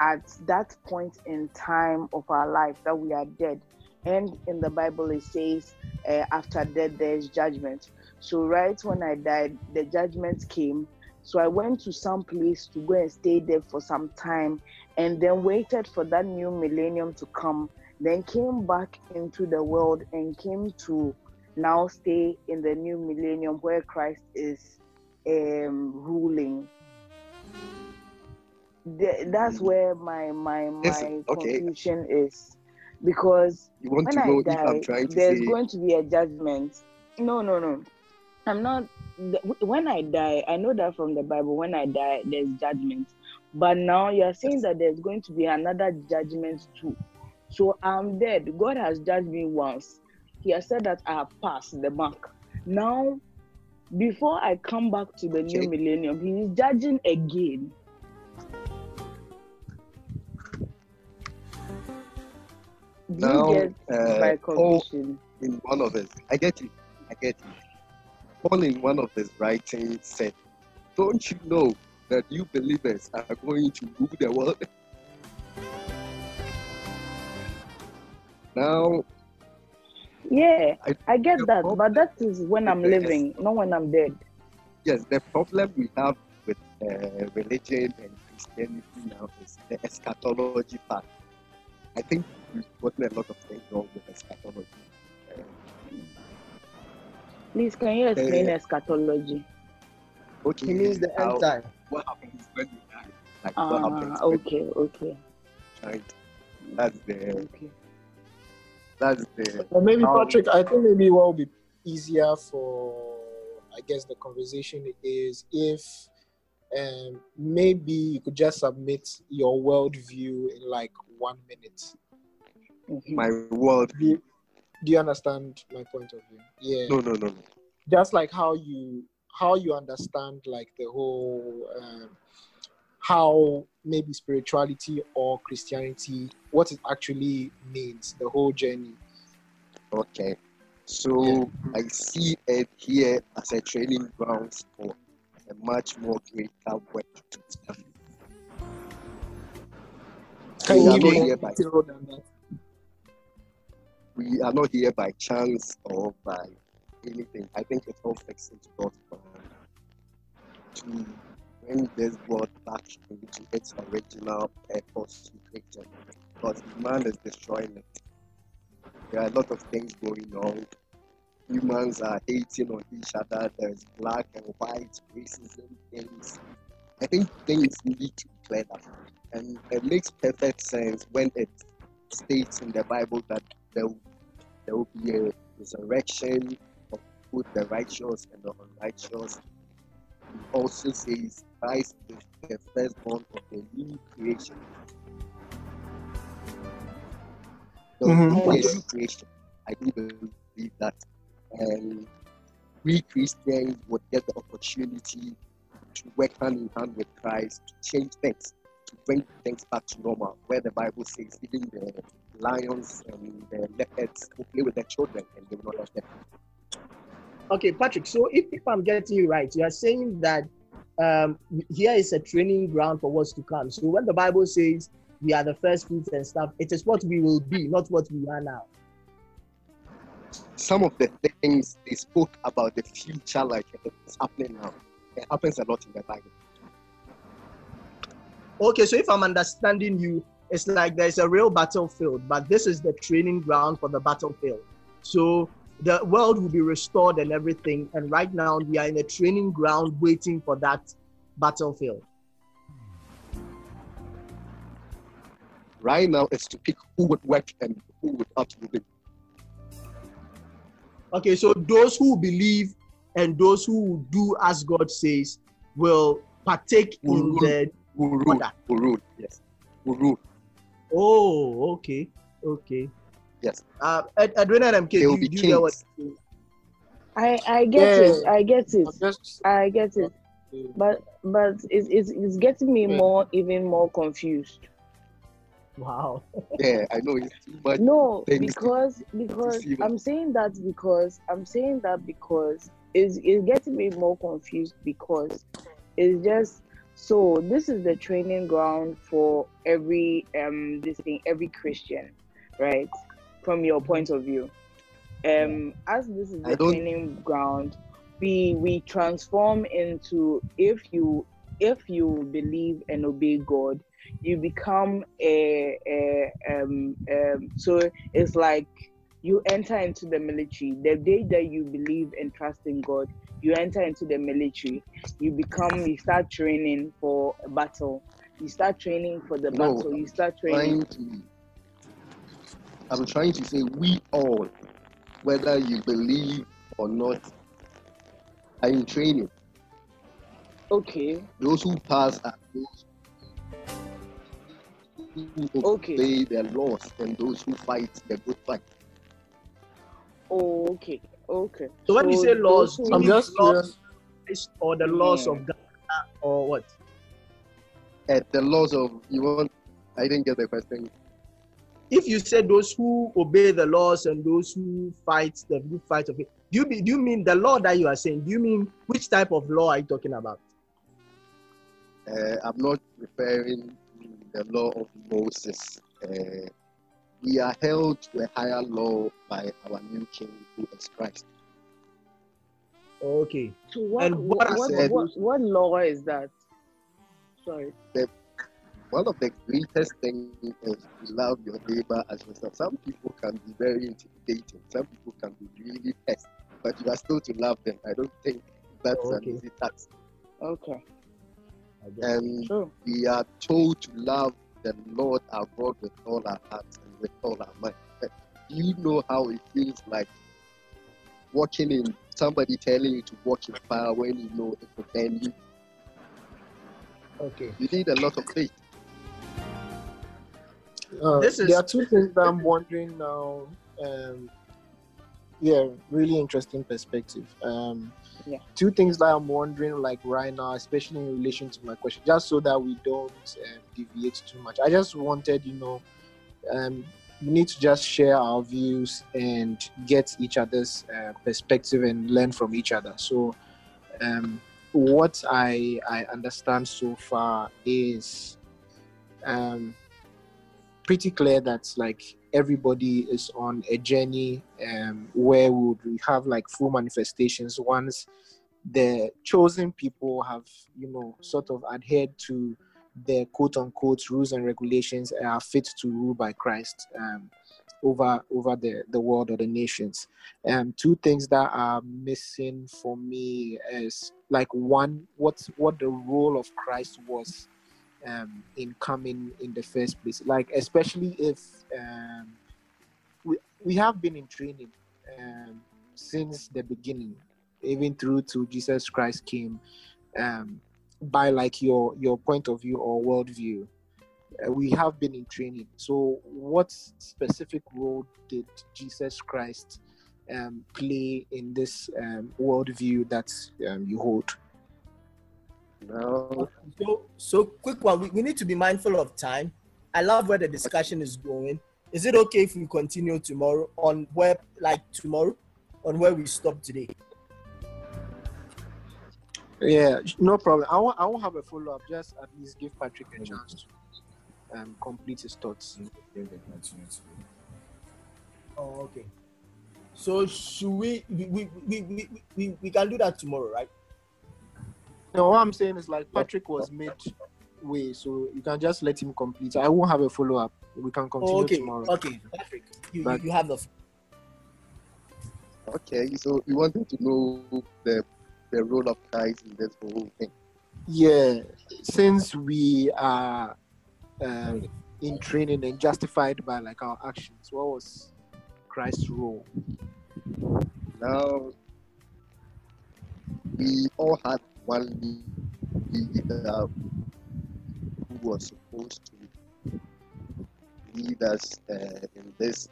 at that point in time of our life that we are dead and in the Bible it says uh, after death there's judgment. So right when I died, the judgment came. So I went to some place to go and stay there for some time, and then waited for that new millennium to come. Then came back into the world and came to now stay in the new millennium where Christ is um, ruling. The- that's where my my my Yes, okay. confusion is, because You want when to I die, I'm trying to there's say going to be a judgment. No, no, no. I'm not. The- When I die, I know that from the Bible. When I die, there's judgment. But now you're saying that there's going to be another judgment too. So I'm dead. God has judged me once. He has said that I have passed the mark. Now, before I come back to the new millennium, He is judging again. Do Now, you get uh, my in one of his, I get you, I get you. Paul in one of his writings said, Don't you know that you believers are going to rule the world? Now, Yeah, I- I get that, problem but that is when I'm living, not when I'm dead. yes, the problem we have with uh, religion and Christianity now is the eschatology part. I think we've gotten a lot of things wrong with eschatology. Please, can you explain Uh, eschatology? okay, He means the end time. What happens when you die? Like what happens Ah, when okay, okay, you die? That's the okay. that's the Or maybe How- Patrick, I think maybe what will be easier for I guess the conversation is if um, maybe you could just submit your worldview in like one minute. My world. Do you, understand my point of view? Yeah. No, no, no, no. Just like how you how you understand like the whole um, how maybe spirituality or Christianity what it actually means, the whole journey. Okay. So I see it here as a training ground for a much more greater work to be done. Can you give me than that? We are not here by chance or by anything. I think it all fits into God's plan to bring this world back into its original purpose to creation. Because man is destroying it. There are a lot of things going on. Humans are hating on each other. There's black and white racism things. I think things need to be cleared up. And it makes perfect sense when it states in the Bible that there, there will be a resurrection of both the righteous and the unrighteous. It also says Christ is the firstborn of the new creation. Will a Mhm. new creation. I do believe that. And we Christians would get the opportunity to work hand in hand with Christ to change things, to bring things back to normal, where the Bible says even the lions and the leopards will play with their children and they will not hurt them. Okay, Patrick. So if, if I'm getting you right, you are saying that um, here is a training ground for what's to come. So when the Bible says we are the first fruits and stuff, it is what we will be, not what we are now. Some of the things they spoke about the future, like it's happening now, it happens a lot in the Bible. Okay, so if I'm understanding you, it's like there's a real battlefield, but this is the training ground for the battlefield. So the world will be restored and everything. And right now we are in a training ground waiting for that battlefield. Right now, it's to pick who would work and who would not do. Okay, so those who believe and those who do as God says will partake Will in rule. the Who rule? order. Who rule? Yes. Who rule? Oh, okay, okay. Yes. Uh, Ed- Edwina and MK, They do, will you- be do you get what? I I get it. I get it. I'm just I get it. But but it's it's, it's getting me Yeah. more even more confused. Wow. Yeah, I know it's too much. No, because because. I'm saying that because I'm saying that because it's, it's getting me more confused because it's just so this is the training ground for every um this thing every Christian, right? From your point of view. Um as this is the training ground, we we transform into if you if you believe and obey God, you become a, a um, um so it's like you enter into the military the day that you believe and trust in god you enter into the military you become you start training for a battle you start training for the No, battle you start training trying to I'm trying to say we all, whether you believe or not, are in training. okay Those who pass are those who Okay. obey their laws and those who fight the good fight. Oh, okay okay So when you say laws, do you I'm mean just laws or the laws Yeah. of Ghana or what? And the laws of you want I didn't get the question. If you say those who obey the laws and those who fight the good fight of it, do you be, do you mean the law that you are saying? Do you mean which type of law are you talking about? Uh, I'm not referring to the law of Moses. Uh, we are held to a higher law by our new king who is Christ. Okay. so what and what what said- what, what law is that sorry one of the greatest things is to love your neighbor as yourself. Some people can be very intimidating. Some people can be really pest, but you are still to love them. I don't think that's Okay. an easy task. okay I. And true we are told to love the Lord our God with all our hearts and with all our mind. But do you know how it feels like walking in somebody telling you to walk in fire when you know it will burn you? Okay. You need a lot of faith. Uh, This is- there are two things that I'm wondering now. Um, yeah, really interesting perspective. Um, Yeah. Two things that I'm wondering, like right now, especially in relation to my question, just so that we don't um, deviate too much. I just wanted, you know, um, we need to just share our views and get each other's uh, perspective and learn from each other. So, um, what I I understand so far is um, pretty clear that like everybody is on a journey um, where we would have like full manifestations once the chosen people have you know sort of adhered to the quote unquote rules and regulations are fit to rule by Christ um, over over the the world or the nations. Um, two things that are missing for me is like one what what the role of Christ was um, in coming in the first place. Like especially if um, we we have been in training um, since the beginning, even through to Jesus Christ came. Um, by like your your point of view or worldview, uh, we have been in training. So, what specific role did Jesus Christ um, play in this um, worldview that um, you hold? Now, So, so quick one. We, we need to be mindful of time. I love where the discussion is going. Is it okay if we continue tomorrow on where, like tomorrow, on where we stop today? Yeah, no problem. I won't, I won't have a follow up. Just at least give Patrick a chance to um, complete his thoughts. Oh, okay. So should we? We we, we, we, we, we can do that tomorrow, right? No, what I'm saying is like Patrick was made way, so you can just let him complete. I won't have a follow up. We can continue Oh, okay. tomorrow. Okay, Patrick, you, you, But- you have the. okay, so you wanted to know the the role of Christ in this whole thing. Yeah, since we are uh, in training and justified by like our actions, what was Christ's role? Now, we all had one leader who was supposed to lead us uh, in this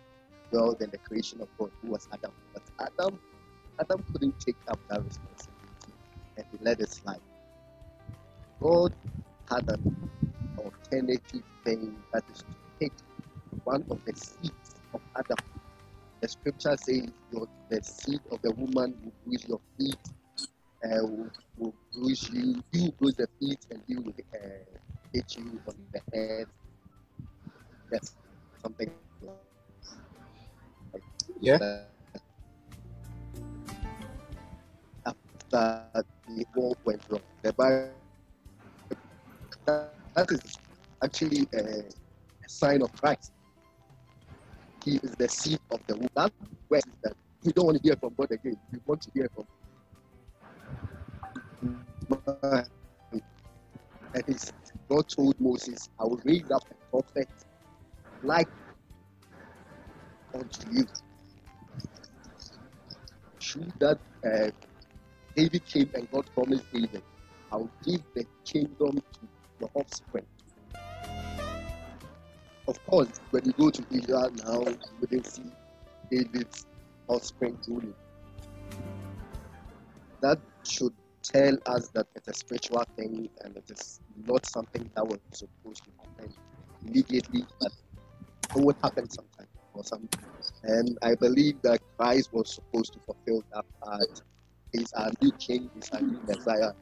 world and the creation of God, who was Adam. But Adam, Adam couldn't take up that responsibility, and he let it slide. God had an alternative thing that is to take one of the seeds of Adam. The scripture says, your, the seed of the woman will bruise your feet, uh, will, will bruise you, you bruise the feet, and you will uh, hit you on the head. That's something like Yeah. that. After war went wrong, the Bible that is actually a, a sign of Christ. He is the seed of the womb. That word is that we don't want to hear from God again. We want to hear from his, God told Moses, I will raise up a prophet like unto you. True that uh, David came and God promised David, I will give the kingdom to your offspring. Of course, when you go to Israel now, you wouldn't see David's offspring ruling. That should tell us that it's a spiritual thing and it is not something that was supposed to happen immediately, but it would happen sometime or something. And I believe that Christ was supposed to fulfill that part. He's our new king, he's our new Messiah.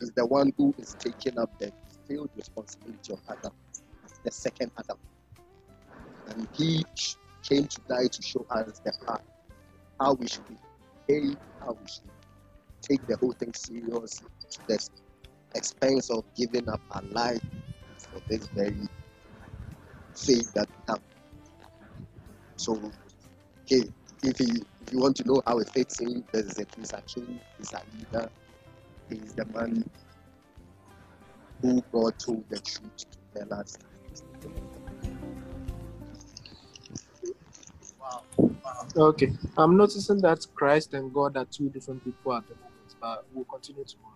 He's the one who is taking up the filled responsibility of Adam, the second Adam. And he came to die to show us the path, how we should behave, how we should take the whole thing serious, to the expense of giving up our life for this very faith that we have. So, okay, if, he, if you want to know how it fits in, there's a, he's a king, he's a leader, he's the man who God told the truth to tell us. Okay. I'm noticing that Christ and God are two different people at the moment, but we'll continue tomorrow.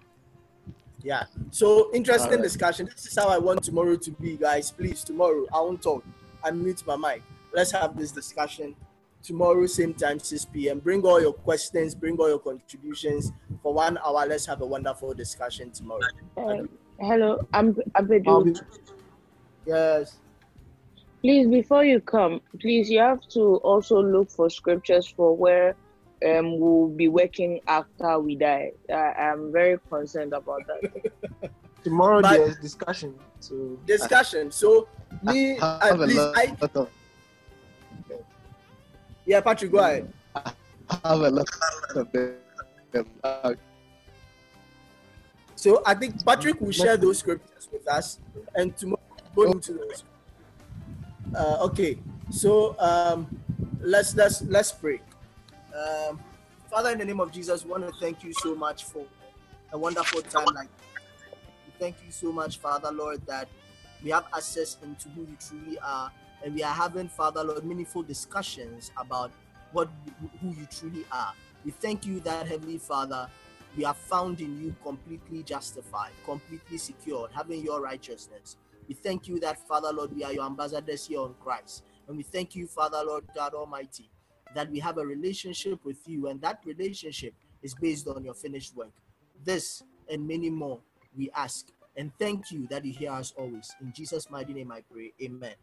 Yeah. So interesting Alright. discussion. This is how I want tomorrow to be, guys. Please, tomorrow I won't talk. I mute my mic. Let's have this discussion tomorrow, same time, 6 p.m. Bring all your questions, bring all your contributions for one hour. Let's have a wonderful discussion tomorrow. Uh, hello, I'm I'll Abedu. be, Yes. Please, before you come, please, you have to also look for scriptures for where um we'll be working after we die. I, I'm very concerned about that. tomorrow But- there's discussion. So Discussion. So me, I I, have a please, lot, I of, yeah, Patrick, go ahead. I have a lot of them. So I think Patrick will share those scriptures with us, and tomorrow we'll go into those. Uh, okay, so um, let's let's let's pray. Um, Father, in the name of Jesus, we want to thank you so much for a wonderful time like this. Thank you so much, Father Lord, that we have access into who you truly are, and we are having, Father Lord, meaningful discussions about what who you truly are. We thank you that Heavenly Father, we are found in you completely justified, completely secured, having your righteousness. We thank you that, Father Lord, we are your ambassadors here on Christ. And we thank you, Father Lord God Almighty, that we have a relationship with you, and that relationship is based on your finished work. This and many more we ask. And thank you that you hear us always. In Jesus' mighty name I pray. Amen.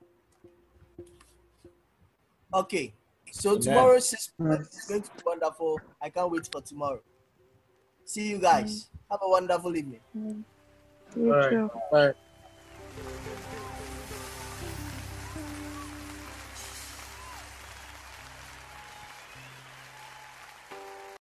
Okay. So tomorrow is mm. going to be wonderful. I can't wait for tomorrow. See you guys. Mm. Have a wonderful evening. Mm. All right. All right.